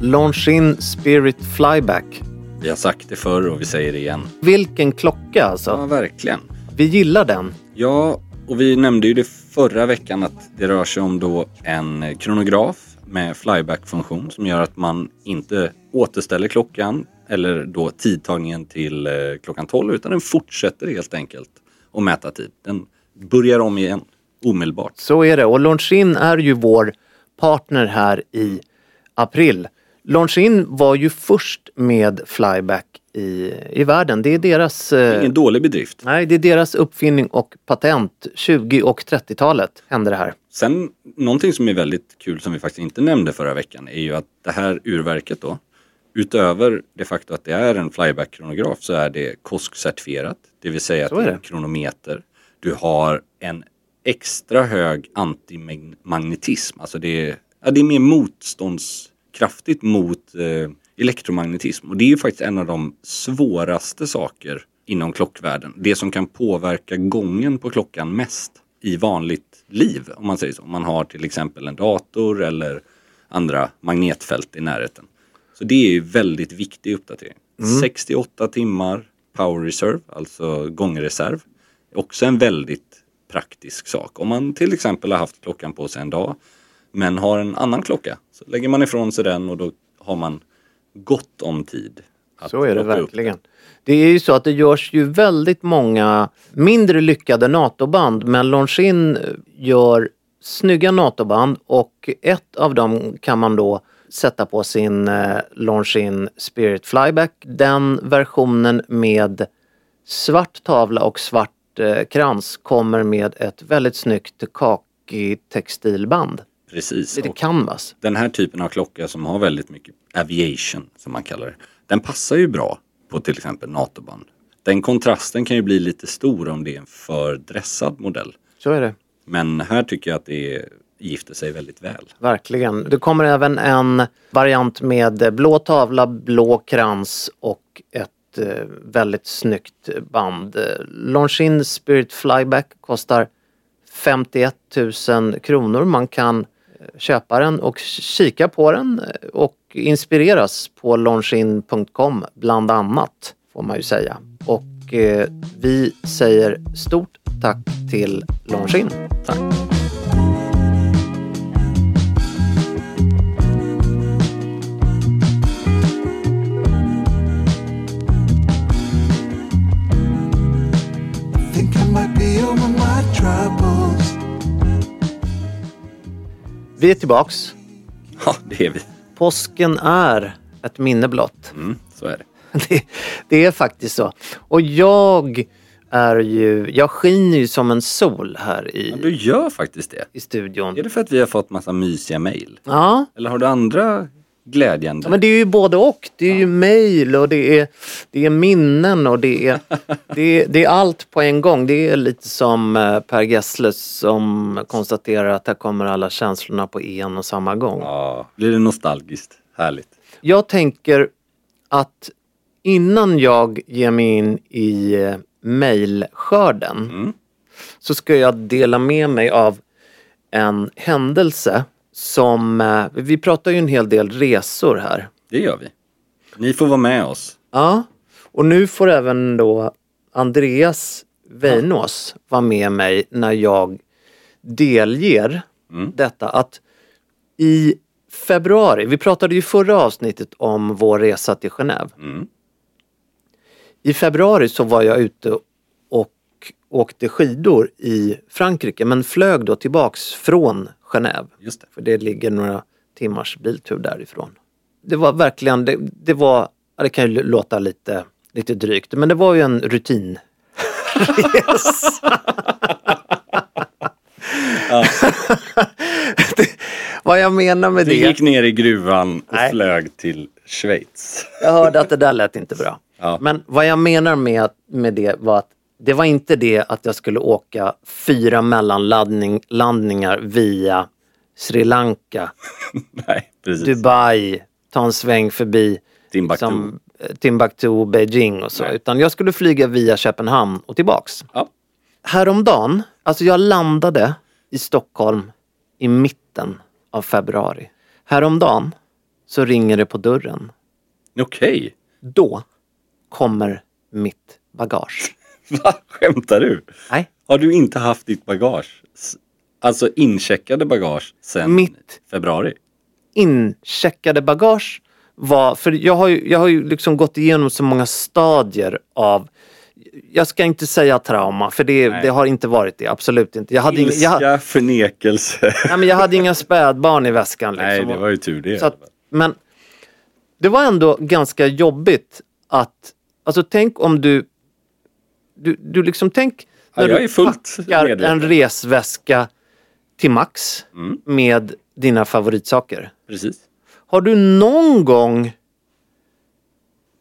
Longines Spirit Flyback. Vi har sagt det förr och vi säger det igen. Vilken klocka alltså. Ja, verkligen. Vi gillar den. Ja, och vi nämnde ju det förra veckan att det rör sig om då en kronograf med flyback-funktion som gör att man inte återställer klockan eller då tidtagningen till eh, klockan 12 utan den fortsätter helt enkelt att mäta tid. Den börjar om igen omedelbart. Så är det och Longines är ju vår partner här i april. Longines var ju först med flyback i, i världen. Det är deras... eh, Ingen dålig bedrift. Nej, det är deras uppfinning och patent. 20 och 30-talet hände det här. Sen någonting som är väldigt kul som vi faktiskt inte nämnde förra veckan är ju att det här urverket då utöver det faktum att det är en flyback-kronograf så är det KOSK-certifierat. Det vill säga att det är en kronometer. Du har en extra hög antimagnetism. Alltså det är, ja, det är mer motståndskraftigt mot eh, elektromagnetism. Och det är ju faktiskt en av de svåraste saker inom klockvärlden. Det som kan påverka gången på klockan mest i vanligt liv. Om man säger så. Om man har till exempel en dator eller andra magnetfält i närheten. Så det är ju väldigt viktig uppdatering. 68 timmar power reserve, alltså gångreserv. Också en väldigt praktisk sak. Om man till exempel har haft klockan på sig en dag men har en annan klocka så lägger man ifrån sig den och då har man gott om tid. att Så är det verkligen. Det är ju så att det görs ju väldigt många mindre lyckade NATO-band men Longines gör snygga NATO-band och ett av dem kan man då sätta på sin eh, Longines Spirit Flyback. Den versionen med svart tavla och svart eh, krans kommer med ett väldigt snyggt kaki textilband. Precis. Lite canvas. den här typen av klocka som har väldigt mycket aviation som man kallar det. Den passar ju bra på till exempel NATO-band. Den kontrasten kan ju bli lite stor om det är en för dressad modell. Så är det. Men här tycker jag att det gifter sig väldigt väl. Verkligen. Det kommer även en variant med blå tavla, blå krans och ett eh, väldigt snyggt band. Longines Spirit Flyback kostar 51 000 kronor. Man kan köparen köpa den och kika på den och inspireras på launchin.com bland annat får man ju säga. Och eh, vi säger stort tack till Launchin. Tack. Vi är tillbaks. Ja, det är vi. Påsken är ett minne blott. Mm, så är det. Det, det är faktiskt så. Och jag är ju, jag skiner ju som en sol här Ja, i, du gör faktiskt det. i studion. Är det för att vi har fått massa mysiga mejl? Ja, Eller har du andra glädjande. Ja, men det är ju både och. Det är ju mejl och det är, det är minnen och det är, det, är, det är allt på en gång. Det är lite som eh, Per Gessle som konstaterar att här kommer alla känslorna på en och samma gång. Ja, blir det nostalgiskt. Härligt. Jag tänker att innan jag ger mig in i eh, mejlskörden så ska jag dela med mig av en händelse som, eh, vi pratar ju en hel del resor här. Det gör vi. Ni får vara med oss. Ja, och nu får även då Andreas Weinås vara med mig när jag delger detta att i februari, vi pratade ju förra avsnittet om vår resa till Genève. I februari så var jag ute och åkte skidor i Frankrike men flög då tillbaks från Genève. Just det. För det ligger några timmars biltur därifrån. Det var verkligen, det, det var, det kan ju låta lite, lite drygt, men det var ju en rutin. det, vad jag menar med Du det, gick ner i gruvan och Nej. flög till Schweiz. jag hörde att det där lät inte bra. Ja. Men vad jag menar med, med det var att det var inte det att jag skulle åka fyra mellanlandningar via Sri Lanka, Nej. Dubai, ta en sväng förbi Timbuktu. som, eh, Timbuktu, Beijing och så. Nej. Utan jag skulle flyga via Köpenhamn och tillbaks. Ja. Häromdagen, alltså jag landade i Stockholm i mitten av februari. Häromdagen så ringer det på dörren. Okej. Då kommer mitt bagage. Va? Skämtar du? Nej, Har du inte haft ditt bagage? Alltså incheckade bagage sen Mitt. februari? incheckade bagage var, för jag har ju, jag har ju liksom gått igenom så många stadier av jag ska inte säga trauma, för det, det har inte varit det. Absolut inte. Jag hade, inga, jag, Ilska, förnekelse. nej, men jag hade inga spädbarn i väskan. Liksom. Nej, det var ju tur det. Så att, men det var ändå ganska jobbigt att, alltså tänk om du, du, du liksom tänk Ja, när jag du packar medveten. en resväska till max Mm. med dina favoritsaker. Precis. Har du någon gång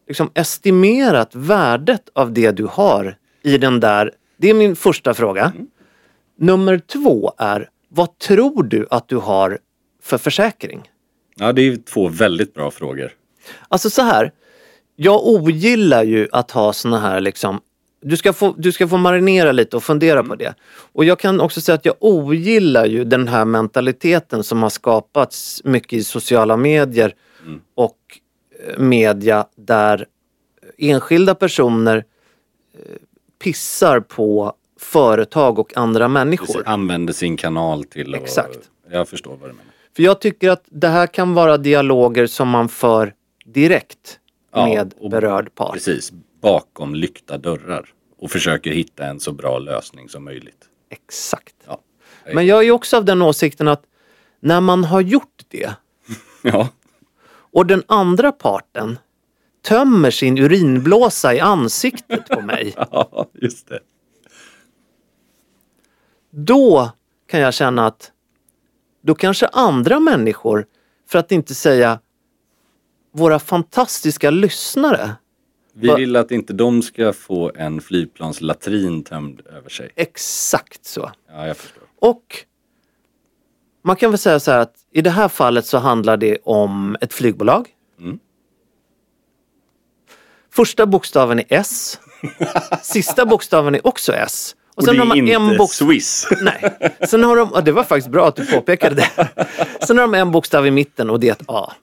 liksom estimerat värdet av det du har i den där? Det är min första fråga. Nummer två är, vad tror du att du har för försäkring? Ja, det är två väldigt bra frågor. Alltså så här, jag ogillar ju att ha såna här liksom du ska, få, du ska få marinera lite och fundera på det. Och jag kan också säga att jag ogillar ju den här mentaliteten som har skapats mycket i sociala medier och eh, media där enskilda personer eh, pissar på företag och andra människor. Precis. Använder sin kanal till att... Exakt. Jag förstår vad du menar. För jag tycker att det här kan vara dialoger som man för direkt Ja, med berörd part. Precis. Bakom lyckta dörrar. Och försöker hitta en så bra lösning som möjligt. Exakt. Ja. Men jag är också av den åsikten att när man har gjort det Ja. och den andra parten tömmer sin urinblåsa i ansiktet på mig. Ja, just det. Då kan jag känna att då kanske andra människor, för att inte säga våra fantastiska lyssnare, Vi vill att inte de ska få en flygplanslatrin tömd över sig. exakt så. Ja, jag förstår. Och man kan väl säga så här att i det här fallet så handlar det om ett flygbolag. Mm. Första bokstaven är S. Sista bokstaven är också S. Och, det är inte Swiss. Nej. Sen har de, ja, det var faktiskt bra att du påpekade det. Sen har de en bokstav i mitten och det är ett A.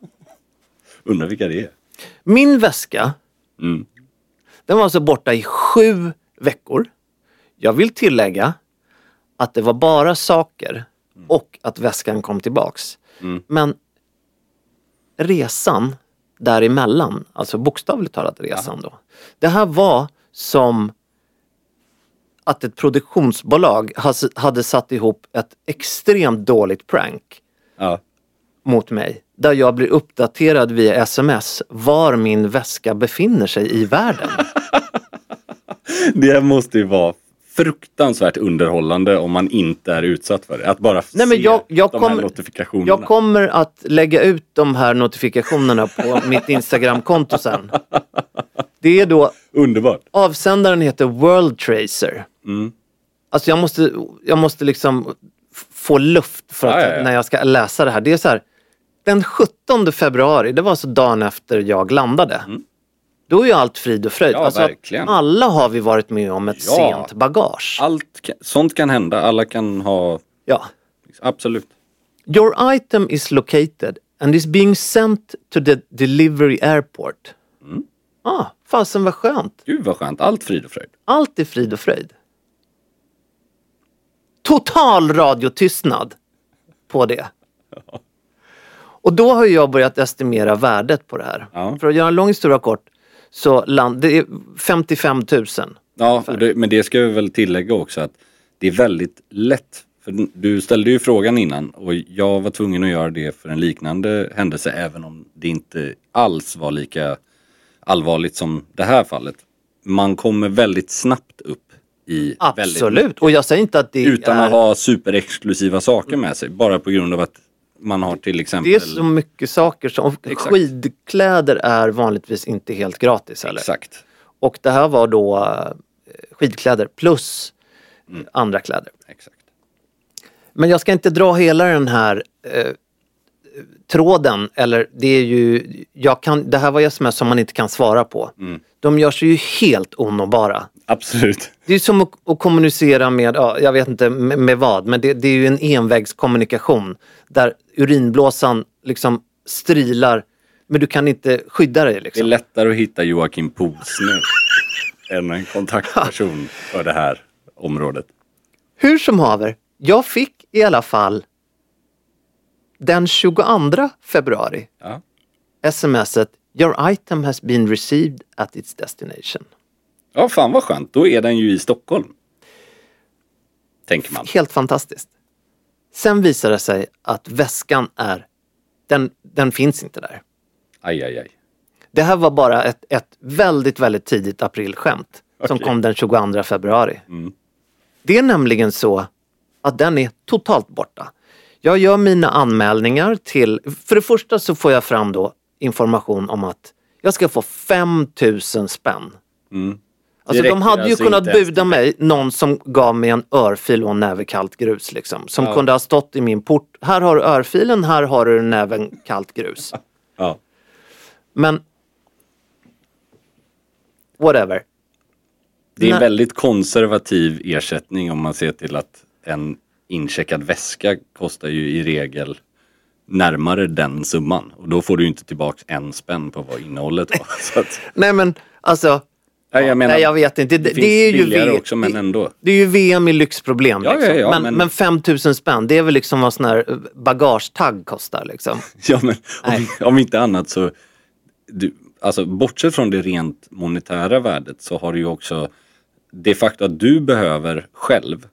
Undrar vilka det är. Min väska, Mm. den var alltså borta i sju veckor. Jag vill tillägga att det var bara saker och att väskan kom tillbaks. Men resan däremellan, alltså bokstavligt talat resan då. Det här var som att ett produktionsbolag hade satt ihop ett extremt dåligt prank Ja. mot mig. Där jag blir uppdaterad via sms var min väska befinner sig i världen. Det måste ju vara fruktansvärt underhållande om man inte är utsatt för det. Att bara Nej, men se jag, jag, de här kommer, notifikationerna. jag kommer att lägga ut de här notifikationerna på mitt Instagram-konto sen. Det är då, Underbart. avsändaren heter World Tracer. Mm. Alltså jag måste, jag måste liksom få luft för att, Ja, ja, ja. när jag ska läsa det här. Det är så här, den 17 februari, det var alltså dagen efter jag landade. Då är ju allt frid och fröjd. Mm. Ja, alltså. Alla har vi varit med om ett Ja. sent bagage. Allt, kan- sånt kan hända. Alla kan ha... Ja. Absolut. Your item is located and is being sent to the delivery airport. Mm. Ah, fasen vad skönt. Gud vad skönt. Allt frid och fröjd. Allt är frid och fröjd. Total radiotystnad på det. Och då har jag börjat estimera värdet på det här. Ja. För att göra en lång historia kort så land, det är 55 000. Ja, det, men det ska vi väl tillägga också att det är väldigt lätt. För du ställde ju frågan innan och jag var tvungen att göra det för en liknande händelse även om det inte alls var lika allvarligt som det här fallet. Man kommer väldigt snabbt upp i Absolut. Och jag säger inte att det utan är... att ha superexklusiva saker med sig. Bara på grund av att man har till exempel... Det är så mycket saker som... Exakt. Skidkläder är vanligtvis inte helt gratis heller. Exakt. Och det här var då eh, skidkläder plus Mm. andra kläder. Exakt. Men jag ska inte dra hela den här eh, tråden, eller det är ju, jag kan, det här var sms som man inte kan svara på. Mm. De gör sig ju helt onåbara. Absolut. Det är som att, att kommunicera med, ja, jag vet inte med, med vad, men det, det är ju en envägskommunikation där urinblåsan liksom strilar, men du kan inte skydda dig. Det är Liksom. lättare att hitta Joakim Posner än en kontaktperson för det här området. Hur som haver, jag fick i alla fall den 22 februari Ja. smset Your item has been received at its destination. Ja, fan vad skönt. Då är den ju i Stockholm. Tänker man. Helt fantastiskt. Sen visar det sig att väskan är, den, den finns inte där. Aj, aj, aj. Det här var bara ett, ett väldigt, väldigt tidigt aprilskämt som Okej. kom den 22 februari. Mm. Det är nämligen så att den är totalt borta. Jag gör mina anmälningar till, för det första så får jag fram då information om att jag ska få 5000 spänn. Mm. Alltså de hade ju kunnat alltså ens buda mig någon som gav mig en örfil och en näve kallt grus liksom. Som Ja. kunde ha stått i min port. Här har du örfilen, här har du näven kallt grus. Ja. Men whatever. Det är en väldigt konservativ ersättning om man ser till att en incheckad väska kostar ju i regel närmare den summan. Och då får du ju inte tillbaks en spänn på vad innehållet var. Att, Nej men alltså. Nej, jag menar, nej jag vet inte. Det, det, det, är ju billigare V- också men ändå. det är ju VM i lyxproblem. Ja, Liksom. ja, ja, men, men... men- 5000 spänn, det är väl liksom vad sån här bagagetagg kostar liksom. Ja men om, om inte annat så, du, alltså bortsett från det rent monetära värdet så har du ju också det faktum att du behöver själv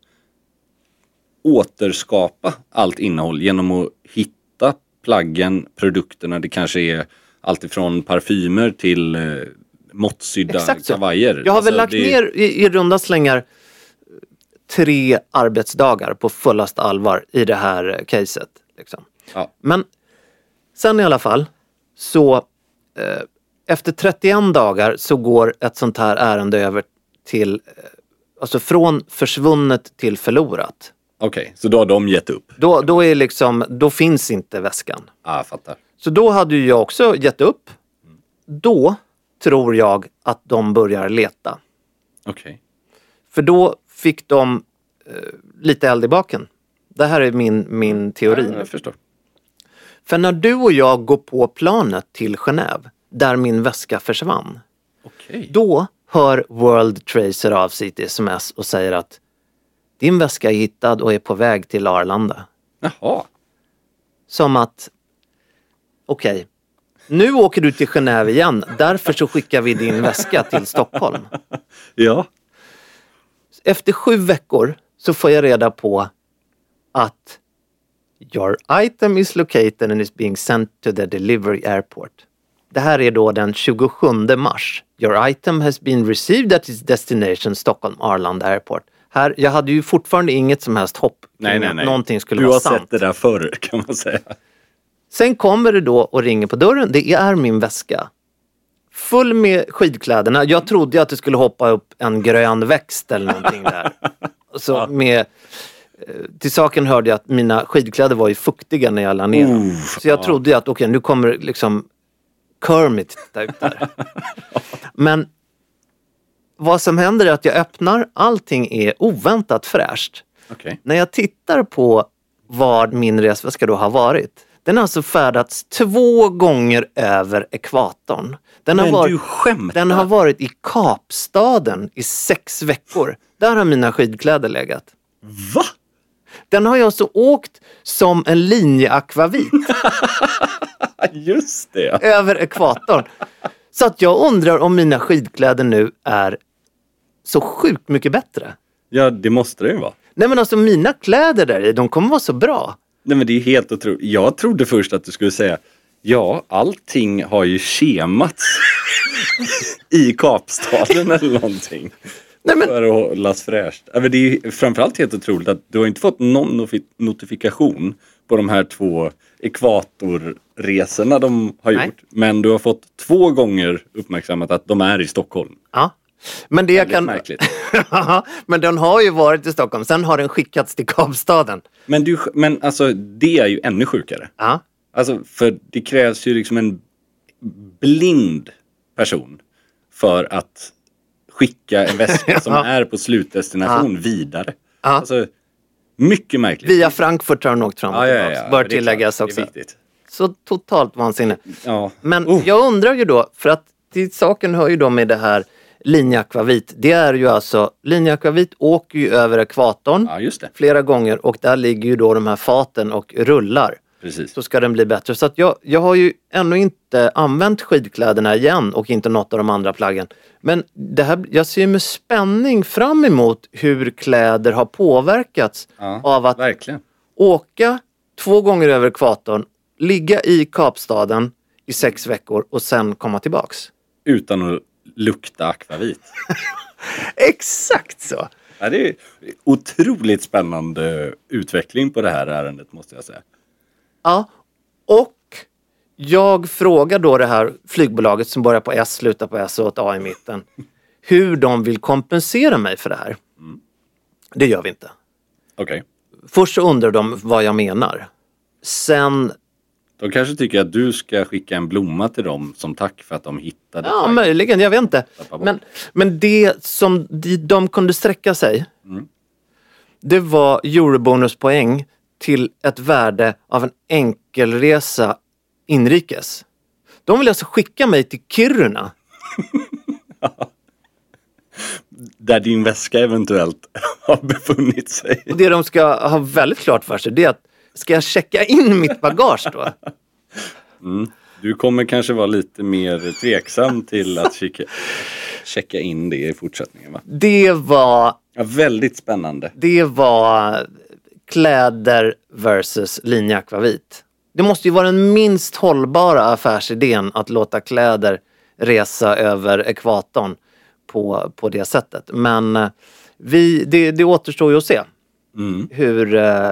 återskapa allt innehåll genom att hitta plaggen, produkterna, det kanske är alltifrån parfymer till eh, måttsydda Exakt så. kavajer. Jag har väl Alltså, lagt det- ner i, i runda slängar tre arbetsdagar på fullast allvar i det här caset. Liksom. Ja. Men sen i alla fall så eh, efter 31 dagar så går ett sånt här ärende över till, eh, alltså från försvunnet till förlorat. Okej, så då har de gett upp? Då, då, är liksom, då finns inte väskan. Ja, jag fattar. Så då hade ju jag också gett upp. Då tror jag att de börjar leta. Okej. För då fick de eh, lite eld i baken. Det här är min, min teori. Ja, jag förstår. För när du och jag går på planet till Genève, där min väska försvann, Okej. då hör World Tracer av sitt sms och säger att din väska är hittad och är på väg till Arlanda. Jaha. Som att, okej, nu åker du till Genève igen, därför så skickar vi din väska till Stockholm. Ja. Efter sju veckor så får jag reda på att Your item is located and is being sent to the delivery airport. Det här är då den 27 mars. Your item has been received at its destination Stockholm Arlanda Airport. Här, jag hade ju fortfarande inget som helst hopp Nej, nej, nej. någonting skulle du vara har sant. sett det där förr kan man säga. Sen kommer det då och ringer på dörren. Det är min väska. Full med skidkläderna. Jag trodde att det skulle hoppa upp en grön växt eller någonting där. Så med, eh, till saken hörde jag att mina skidkläder var ju fuktiga när jag la ner dem. Så jag trodde att okej nu kommer liksom Kermit titta ut där. Men vad som händer är att jag öppnar, allting är oväntat fräscht. Okej. När jag tittar på vad min resväska då har varit. Den har alltså färdats två gånger över ekvatorn. Den har, varit, du skämtar? den har varit i Kapstaden i sex veckor. Där har mina skidkläder legat. Va? Den har jag alltså åkt som en linjeakvavit Just det. över ekvatorn. Så att jag undrar om mina skidkläder nu är så sjukt mycket bättre. Ja, det måste det ju vara. Nej men alltså mina kläder där i, de kommer vara så bra. Nej men det är helt otroligt. Jag trodde först att du skulle säga Ja, allting har ju kemats i Kapstaden eller någonting. Nej, men- För att hållas fräscht. Det är ju framförallt helt otroligt att du har inte fått någon notifikation på de här två ekvatorresorna de har Nej. gjort. Men du har fått två gånger uppmärksammat att de är i Stockholm. Ja. Men det Väldigt kan... märkligt. Ja, men den har ju varit i Stockholm, sen har den skickats till Kapstaden. Men, du, men alltså det är ju ännu sjukare. Ja. Alltså för det krävs ju liksom en blind person för att skicka en väska som Ja. är på slutdestination vidare. Ja. Alltså, mycket märkligt. Via Frankfurt har den åkt fram och ja, ja, tillbaka, ja, bör tilläggas också. Så totalt vansinne. Ja. Men Oh. jag undrar ju då, för att till saken hör ju då med det här linjeakvavit. Det är ju alltså, linjeakvavit åker ju över ekvatorn ja, flera gånger och där ligger ju då de här faten och rullar. Precis. Så ska den bli bättre. Så att jag, jag har ju ännu inte använt skidkläderna igen och inte något av de andra plaggen. Men det här, jag ser med spänning fram emot hur kläder har påverkats Ja, av att Verkligen. åka två gånger över ekvatorn, ligga i Kapstaden i sex veckor och sen komma tillbaks. Utan att lukta akvavit. Exakt så! Ja, det är otroligt spännande utveckling på det här ärendet måste jag säga. Ja, och jag frågar då det här flygbolaget som börjar på S, slutar på S och ett A i mitten. Hur de vill kompensera mig för det här. Det gör vi inte. Okej. Först så undrar de vad jag menar. Sen, De kanske tycker att du ska skicka en blomma till dem som tack för att de hittade ja dig. möjligen, jag vet inte. Men, men det som de, de kunde sträcka sig, det var eurobonuspoäng till ett värde av en enkelresa inrikes. De vill alltså skicka mig till Kiruna Där din väska eventuellt har befunnit sig. Och det de ska ha väldigt klart för sig det är att ska jag checka in mitt bagage då? Du kommer kanske vara lite mer tveksam till att checka, checka in det i fortsättningen va? Det var, Ja, väldigt spännande. det var kläder versus linjeakvavit. Det måste ju vara den minst hållbara affärsidén att låta kläder resa över ekvatorn på, på det sättet. Men eh, vi, det, det återstår ju att se hur, eh,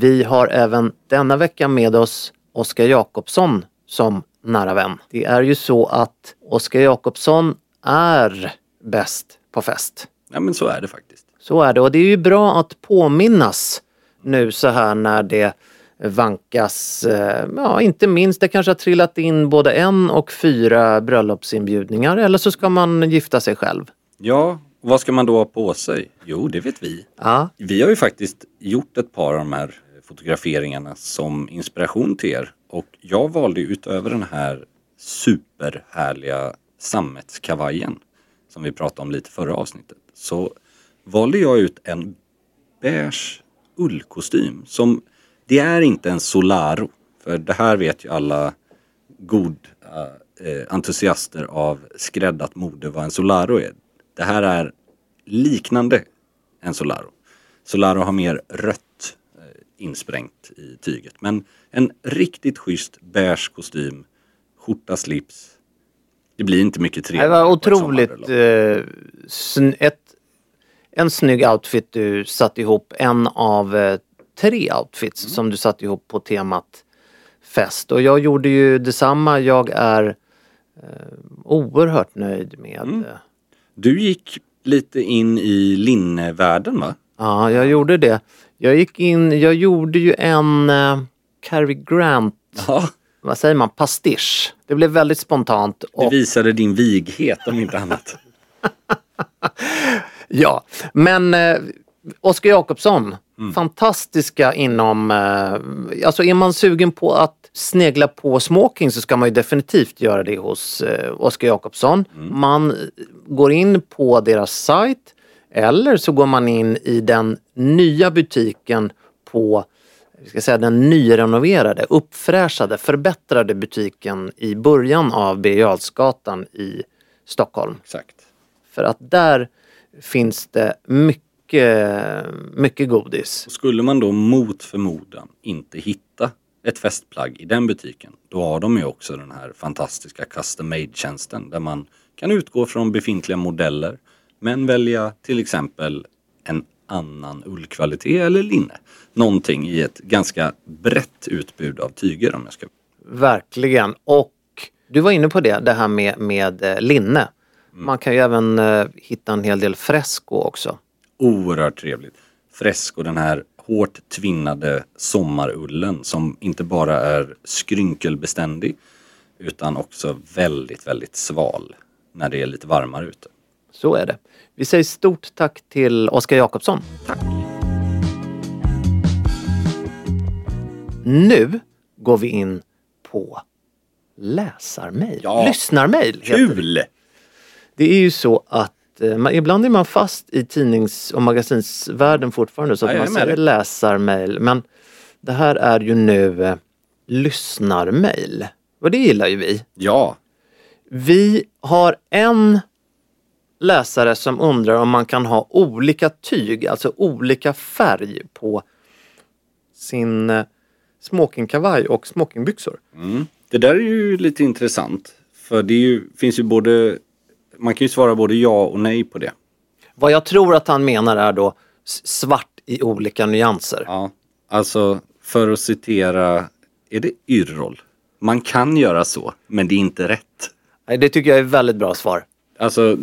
Vi har även denna vecka med oss Oskar Jakobsson som nära vän. Det är ju så att Oskar Jakobsson är bäst på fest. Ja men så är det faktiskt. Så är det och det är ju bra att påminnas nu så här när det vankas, eh, ja inte minst, det kanske har trillat in både en och fyra bröllopsinbjudningar eller så ska man gifta sig själv. Ja, vad ska man då ha på sig? Jo, det vet vi. Ja. Vi har ju faktiskt gjort ett par av de här fotograferingarna som inspiration till er. Och jag valde utöver den här superhärliga sammetskavajen som vi pratade om lite förra avsnittet. Så valde jag ut en beige ullkostym som det är inte en Solaro. För det här vet ju alla goda eh, eh, entusiaster av skräddat mode vad en Solaro är. Det här är liknande en Solaro. Solaro har mer rött insprängt i tyget. Men en riktigt schysst beige kostym, skjorta, slips. Det blir inte mycket Det trevligt. var på ett otroligt, eh, ett, en snygg outfit du satt ihop. En av eh, tre outfits Mm. som du satt ihop på temat fest. Och jag gjorde ju detsamma. Jag är eh, oerhört nöjd med Mm. eh, Du gick lite in i linnevärlden va? Ja, jag gjorde det. Jag gick in, jag gjorde ju en uh, Cary Grant, Ja, vad säger man, pastisch. Det blev väldigt spontant. det Och, visade din vighet om inte annat. ja, men uh, Oskar Jakobsson, Mm. fantastiska inom, uh, alltså är man sugen på att snegla på smoking så ska man ju definitivt göra det hos uh, Oskar Jakobsson. Mm. Man eh, går in på deras sajt eller så går man in i den nya butiken på vi ska säga den nyrenoverade, uppfräschade, förbättrade butiken i början av Birger i Stockholm. Exakt. För att där finns det mycket, mycket godis. Och skulle man då mot förmodan inte hitta ett festplagg i den butiken, då har de ju också den här fantastiska custom made-tjänsten där man kan utgå från befintliga modeller men välja till exempel en annan ullkvalitet eller linne. Någonting i ett ganska brett utbud av tyger om jag ska... Verkligen. Och du var inne på det, det här med, med eh, linne. Man kan ju även eh, hitta en hel del fresco också. Oerhört trevligt. Fresco, den här hårt tvinnade sommarullen som inte bara är skrynkelbeständig utan också väldigt, väldigt sval när det är lite varmare ute. Så är det. Vi säger stort tack till Oskar Jakobsson. Tack! Nu går vi in på läsarmail. Ja. Lyssnarmail. heter det. Kul! Det är ju så att eh, man, ibland är man fast i tidnings och magasinsvärlden fortfarande så att man säger läsarmail. Men det här är ju nu eh, lyssnarmail. Och det gillar ju vi. Ja, Vi har en läsare som undrar om man kan ha olika tyg, alltså olika färg på sin eh, smokingkavaj och smokingbyxor. mm. det där är ju lite intressant. För det ju, finns ju både, man kan ju svara både ja och nej på det. Vad jag tror att han menar är då svart i olika nyanser. Ja, alltså för att citera, är det Yrrol? Man kan göra så, men det är inte rätt. Nej, det tycker jag är väldigt bra svar. Alltså,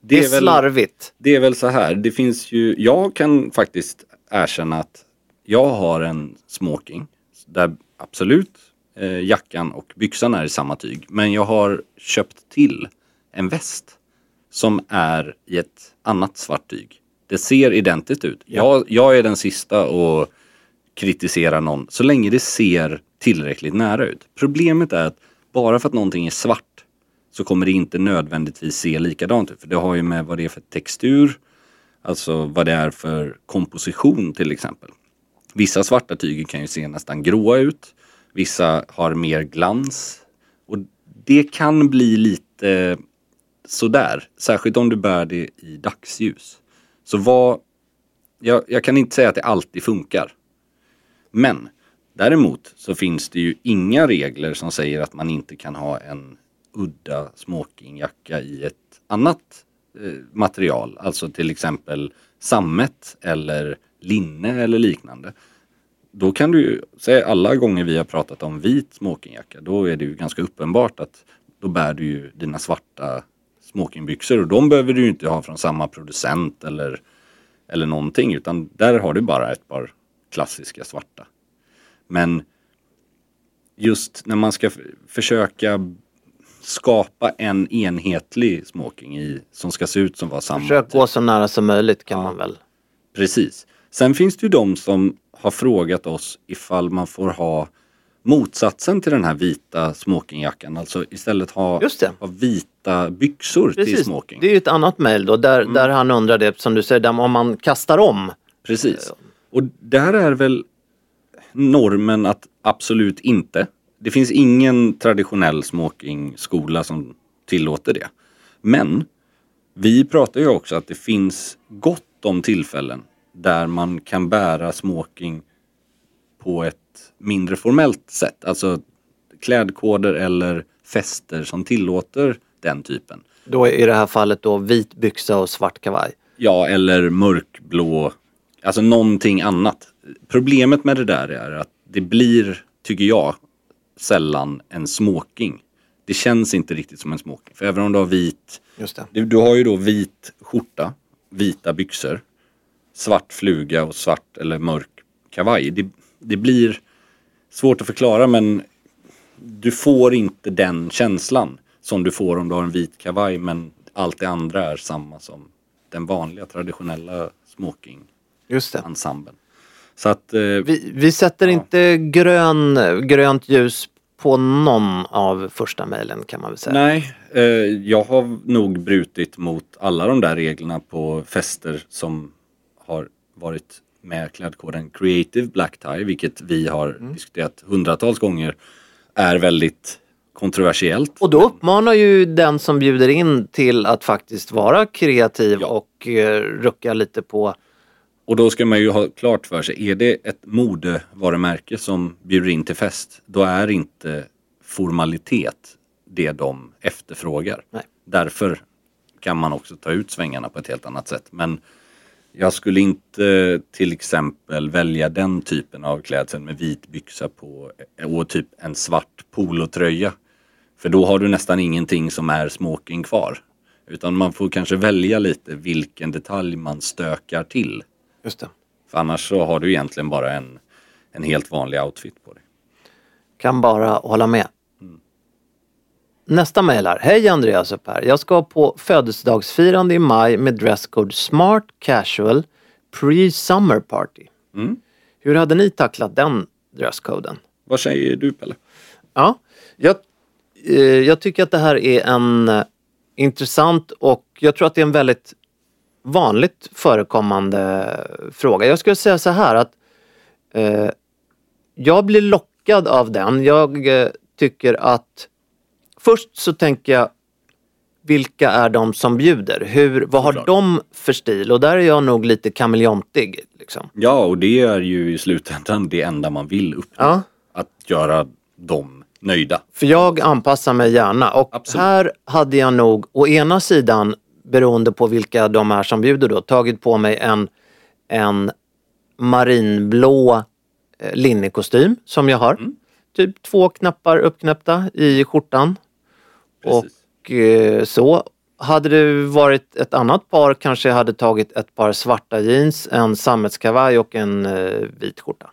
det, Det är slarvigt. Det är väl så här, det finns ju, jag kan faktiskt erkänna att jag har en smoking där absolut eh, jackan och byxan är i samma tyg. Men jag har köpt till en väst som är i ett annat svart tyg. Det ser identiskt ut. Jag, jag är den sista att kritisera någon så länge det ser tillräckligt nära ut. Problemet är att bara för att någonting är svart så kommer det inte nödvändigtvis se likadant ut. För det har ju med vad det är för textur, alltså vad det är för komposition till exempel. Vissa svarta tyger kan ju se nästan gråa ut. Vissa har mer glans. Och det kan bli lite sådär. Särskilt om du bär det i dagsljus. Så vad... Jag, jag kan inte säga att det alltid funkar. Men däremot så finns det ju inga regler som säger att man inte kan ha en udda smokingjacka i ett annat eh, material. Alltså till exempel sammet eller linne eller liknande. Då kan du ju, säg alla gånger vi har pratat om vit smokingjacka, då är det ju ganska uppenbart att då bär du ju dina svarta smokingbyxor och de behöver du ju inte ha från samma producent eller, eller någonting utan där har du bara ett par klassiska svarta. Men just när man ska försöka skapa en enhetlig smoking i, som ska se ut som var samma. Försök gå så nära som möjligt kan man väl. Precis. Sen finns det ju de som har frågat oss ifall man får ha motsatsen till den här vita smokingjackan. Alltså istället ha, ha vita byxor till Precis, smoking. det är ju ett annat mejl då där, där han undrar det som du säger, där om man kastar om. Precis. Och där är väl normen att absolut inte. Det finns ingen traditionell smokingskola som tillåter det. Men vi pratar ju också att det finns gott om tillfällen där man kan bära smoking på ett mindre formellt sätt. Alltså klädkoder eller fester som tillåter den typen. Då i det här fallet då vit byxa och svart kavaj. Ja, eller mörkblå. Alltså någonting annat. Problemet med det där är att det blir, tycker jag, sällan en smoking. Det känns inte riktigt som en smoking. För även om du har vit, du, du har ju då vit skjorta, vita byxor, svart fluga och svart eller mörk kavaj. Det, det blir svårt att förklara men du får inte den känslan som du får om du har en vit kavaj men allt det andra är samma som den vanliga traditionella smoking Just det. ensemblen. Så att eh, Vi, vi sätter inte grön, grönt ljus på någon av första mejlen kan man väl säga. nej, eh, jag har nog brutit mot alla de där reglerna på fester som har varit med klädkoden Creative Black Tie, vilket vi har Mm. diskuterat hundratals gånger, är väldigt kontroversiellt. Och då uppmanar ju den som bjuder in till att faktiskt vara kreativ och eh, rucka lite på Och då ska man ju ha klart för sig, är det ett modevarumärke som bjuder in till fest, då är inte formalitet det de efterfrågar. Nej. Därför kan man också ta ut svängarna på ett helt annat sätt. Men jag skulle inte till exempel välja den typen av klädsel med vit byxa på och typ en svart polotröja. För då har du nästan ingenting som är smoking kvar. Utan man får kanske välja lite vilken detalj man stökar till. Just det. För annars så har du egentligen bara en, en helt vanlig outfit på dig. Kan bara hålla med. Nästa mejl här. Hej Andreas upp här. Jag ska på födelsedagsfirande i maj med dresscode Smart Casual Pre-Summer Party. Mm. Hur hade ni tacklat den dresscoden? Vad säger du Pelle? Ja, jag, eh, jag tycker att det här är en eh, intressant och jag tror att det är en väldigt vanligt förekommande fråga. Jag skulle säga så här att eh, jag blir lockad av den. Jag eh, tycker att först så tänker jag vilka är de som bjuder? Hur, vad har de för stil? Och där är jag nog lite kameleontig. Liksom. Ja, och det är ju i slutändan det enda man vill uppnå. Ja. Att göra dem nöjda. För jag anpassar mig gärna och här hade jag nog å ena sidan beroende på vilka de är som bjuder då tagit på mig en, en marinblå eh, linnekostym som jag har. Mm. Typ två knappar uppknäppta i skjortan. Och eh, så. Hade det varit ett annat par kanske jag hade tagit ett par svarta jeans, en sammetskavaj och en eh, vit skjorta.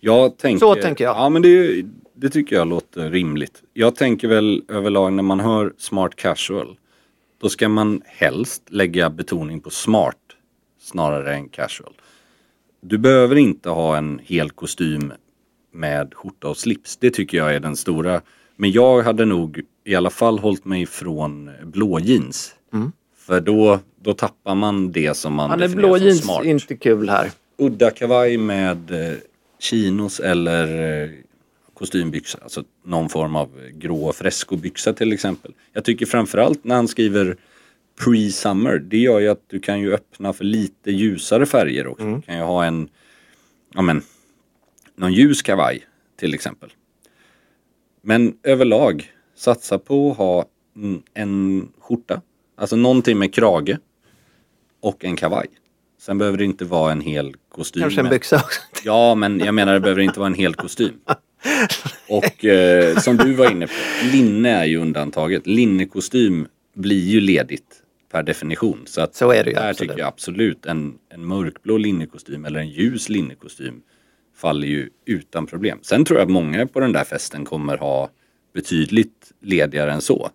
Jag tänker, Så tänker jag. Ja men det, det tycker jag låter rimligt. Jag tänker väl överlag när man hör smart casual. Då ska man helst lägga betoning på smart snarare än casual. Du behöver inte ha en hel kostym med skjorta och slips. Det tycker jag är den stora. Men jag hade nog i alla fall hållit mig ifrån blå jeans. Mm. För då, då tappar man det som man är definierar blå som jeans smart. inte kul här. Udda kavaj med eh, chinos eller eh, kostymbyxa. Alltså någon form av grå frescobyxa till exempel. Jag tycker framförallt när han skriver pre-summer. Det gör ju att du kan ju öppna för lite ljusare färger också. Du kan ju ha en, ja men, någon ljus kavaj till exempel. Men överlag, satsa på att ha mm, en skjorta. Alltså någonting med krage och en kavaj. Sen behöver det inte vara en hel kostym. Kanske en byxa också. Ja, men jag menar det behöver inte vara en hel kostym. Och eh, som du var inne på, linne är ju undantaget. Linnekostym blir ju ledigt per definition. Så, att Så är det ju, där absolut. tycker jag absolut en, en mörkblå linnekostym eller en ljus linnekostym faller ju utan problem. Sen tror jag att många på den där festen kommer ha betydligt ledigare än så.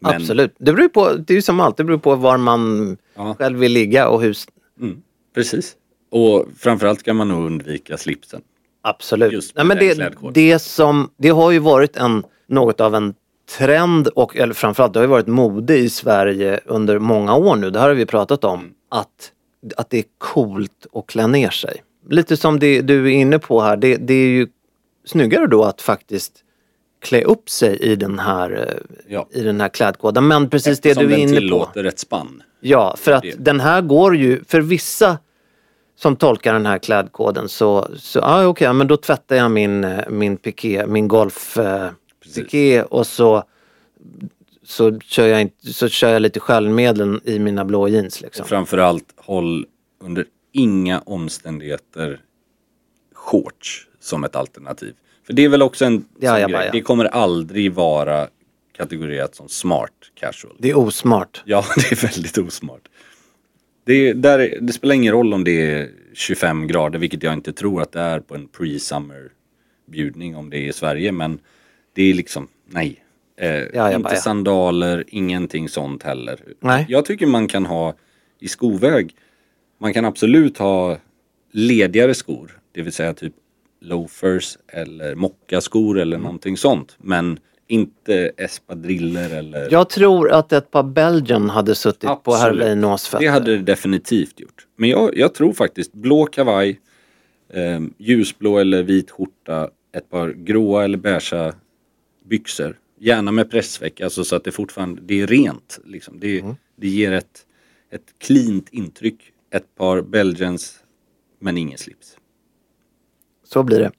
Men- Absolut. Det beror på, det är ju som allt, det beror på var man själv vill ligga och hur... Mm, precis. Och framförallt ska man nog undvika slipsen. Absolut. Just Nej, men den det, det som, det har ju varit en, något av en trend och eller framförallt det har ju varit mode i Sverige under många år nu. Det här har vi pratat om. Mm. Att, att det är coolt att klä ner sig. Lite som det du är inne på här. Det, det är ju snyggare då att faktiskt klä upp sig i den här, eh, i den här klädkoden. Men precis det Eftersom du är den inne på. tillåter ett spann. Ja, för att Det. den här går ju, för vissa som tolkar den här klädkoden så, så ah, okej, men då tvättar jag min, eh, min piké, min golf eh, piké och så, så, kör jag så kör jag lite sköljmedel i mina blå jeans. Liksom. Och framförallt håll under inga omständigheter shorts som ett alternativ. För det är väl också en sån Ja, ja, grej. bara, ja. Det kommer aldrig vara kategorierat som smart casual. Det är osmart. Ja, det är väldigt osmart. Det, är, där är, det spelar ingen roll om det är 25 grader, vilket jag inte tror att det är på en pre-summer bjudning om det är i Sverige. Men det är liksom, nej. Eh, ja, inte bara, ja. sandaler, ingenting sånt heller. Nej. Jag tycker man kan ha i skoväg, man kan absolut ha ledigare skor. Det vill säga typ loafers eller mockaskor eller Mm. någonting sånt. Men inte espadriller eller... Jag tror att ett par Belgian hade suttit på Absolut. Weinos fötter. Det hade det definitivt gjort. Men jag, jag tror faktiskt blå kavaj, eh, ljusblå eller vit skjorta, ett par gråa eller beigea byxor. Gärna med pressväck, alltså så att det fortfarande det är rent. Liksom. Det, Mm. det ger ett, ett cleant intryck. Ett par Belgians, men ingen slips. Så blir det.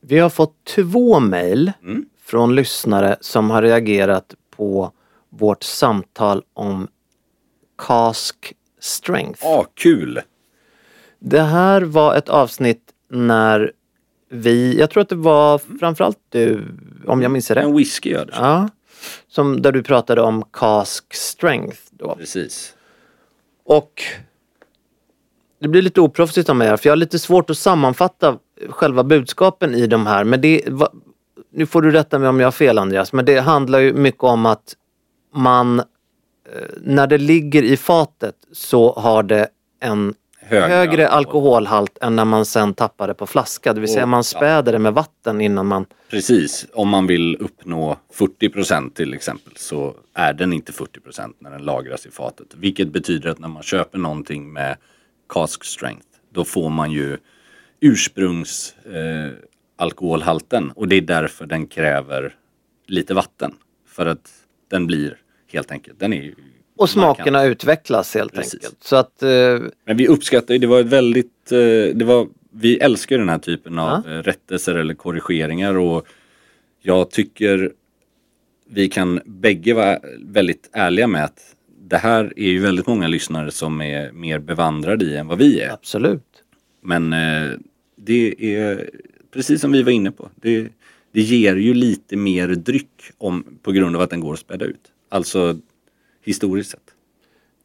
Vi har fått två mejl Mm. Från lyssnare som har reagerat på vårt samtal om cask strength. Ja, kul! Det här var ett avsnitt när vi, jag tror att det var framförallt du, om jag minns rätt. En whisky gör det. Ja. Som, där du pratade om cask strength då. Precis. Och det blir lite oproffsigt av mig här för jag har lite svårt att sammanfatta själva budskapen i de här. Men det, nu får du rätta mig om jag har fel Andreas, men det handlar ju mycket om att man, eh, när det ligger i fatet så har det en Högre högre, alkoholhalt än när man sen tappar det på flaska. Det vill säga man späder det med vatten innan man... Precis, om man vill uppnå 40% till exempel så är den inte 40% när den lagras i fatet. Vilket betyder att när man köper någonting med cask strength då får man ju ursprungs eh, alkoholhalten och det är därför den kräver lite vatten. För att den blir helt enkelt, den är ju Och smakerna utvecklas helt enkelt. Så att... Eh, Men vi uppskattar ju, det var ett väldigt, eh, det var, vi älskar den här typen av eh, rättelser eller korrigeringar och jag tycker vi kan bägge vara väldigt ärliga med att det här är ju väldigt många lyssnare som är mer bevandrade i än vad vi är. Absolut. Men eh, det är precis som vi var inne på. Det, det ger ju lite mer dryck om, på grund av att den går att späda ut. Alltså historiskt sett.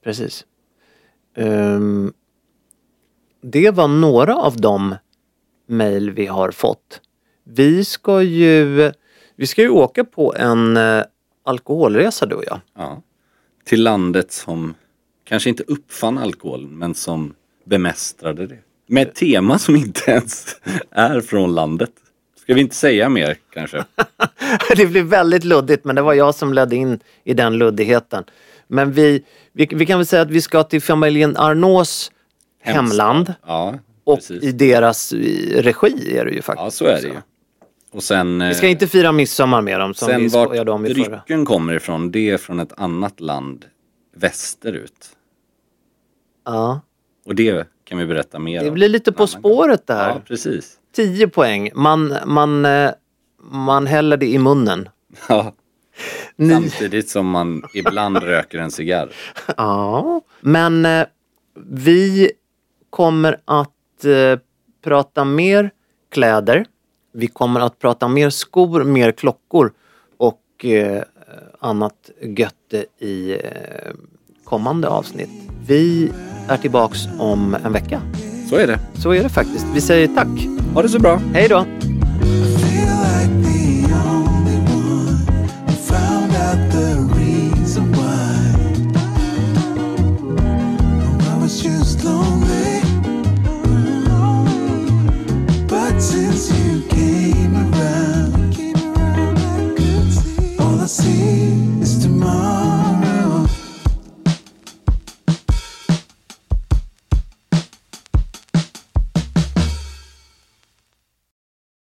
Precis. Ehm, det var några av de mejl vi har fått. Vi ska ju, vi ska ju åka på en eh, alkoholresa du och jag. Ja. Till landet som kanske inte uppfann alkohol men som bemästrade det. Med ett tema som inte ens är från landet. Ska vi inte säga mer kanske? det blir väldigt luddigt men det var jag som ledde in i den luddigheten. Men vi, vi, vi kan väl säga att vi ska till familjen Arnaus hemland. Ja, och precis. i deras i, regi är det ju faktiskt. Ja, så är det ju. Och sen... Vi ska eh, inte fira midsommar med dem som Sen vi skojade om i förra. drycken kommer ifrån, det är från ett annat land västerut. Ja. Och det kan vi berätta mer Det om. blir lite På spåret det här. Ja, precis. 10 poäng. Man, man, eh, man häller det i munnen. Ja. Ni- Samtidigt som man ibland röker en cigarr. Ja, men eh, vi kommer att eh, prata mer kläder. Vi kommer att prata mer skor, mer klockor och eh, annat götte i eh, kommande avsnitt. Vi är tillbaks om en vecka. Så är det. Så är det faktiskt. Vi säger tack. Ha det så bra. Hej då.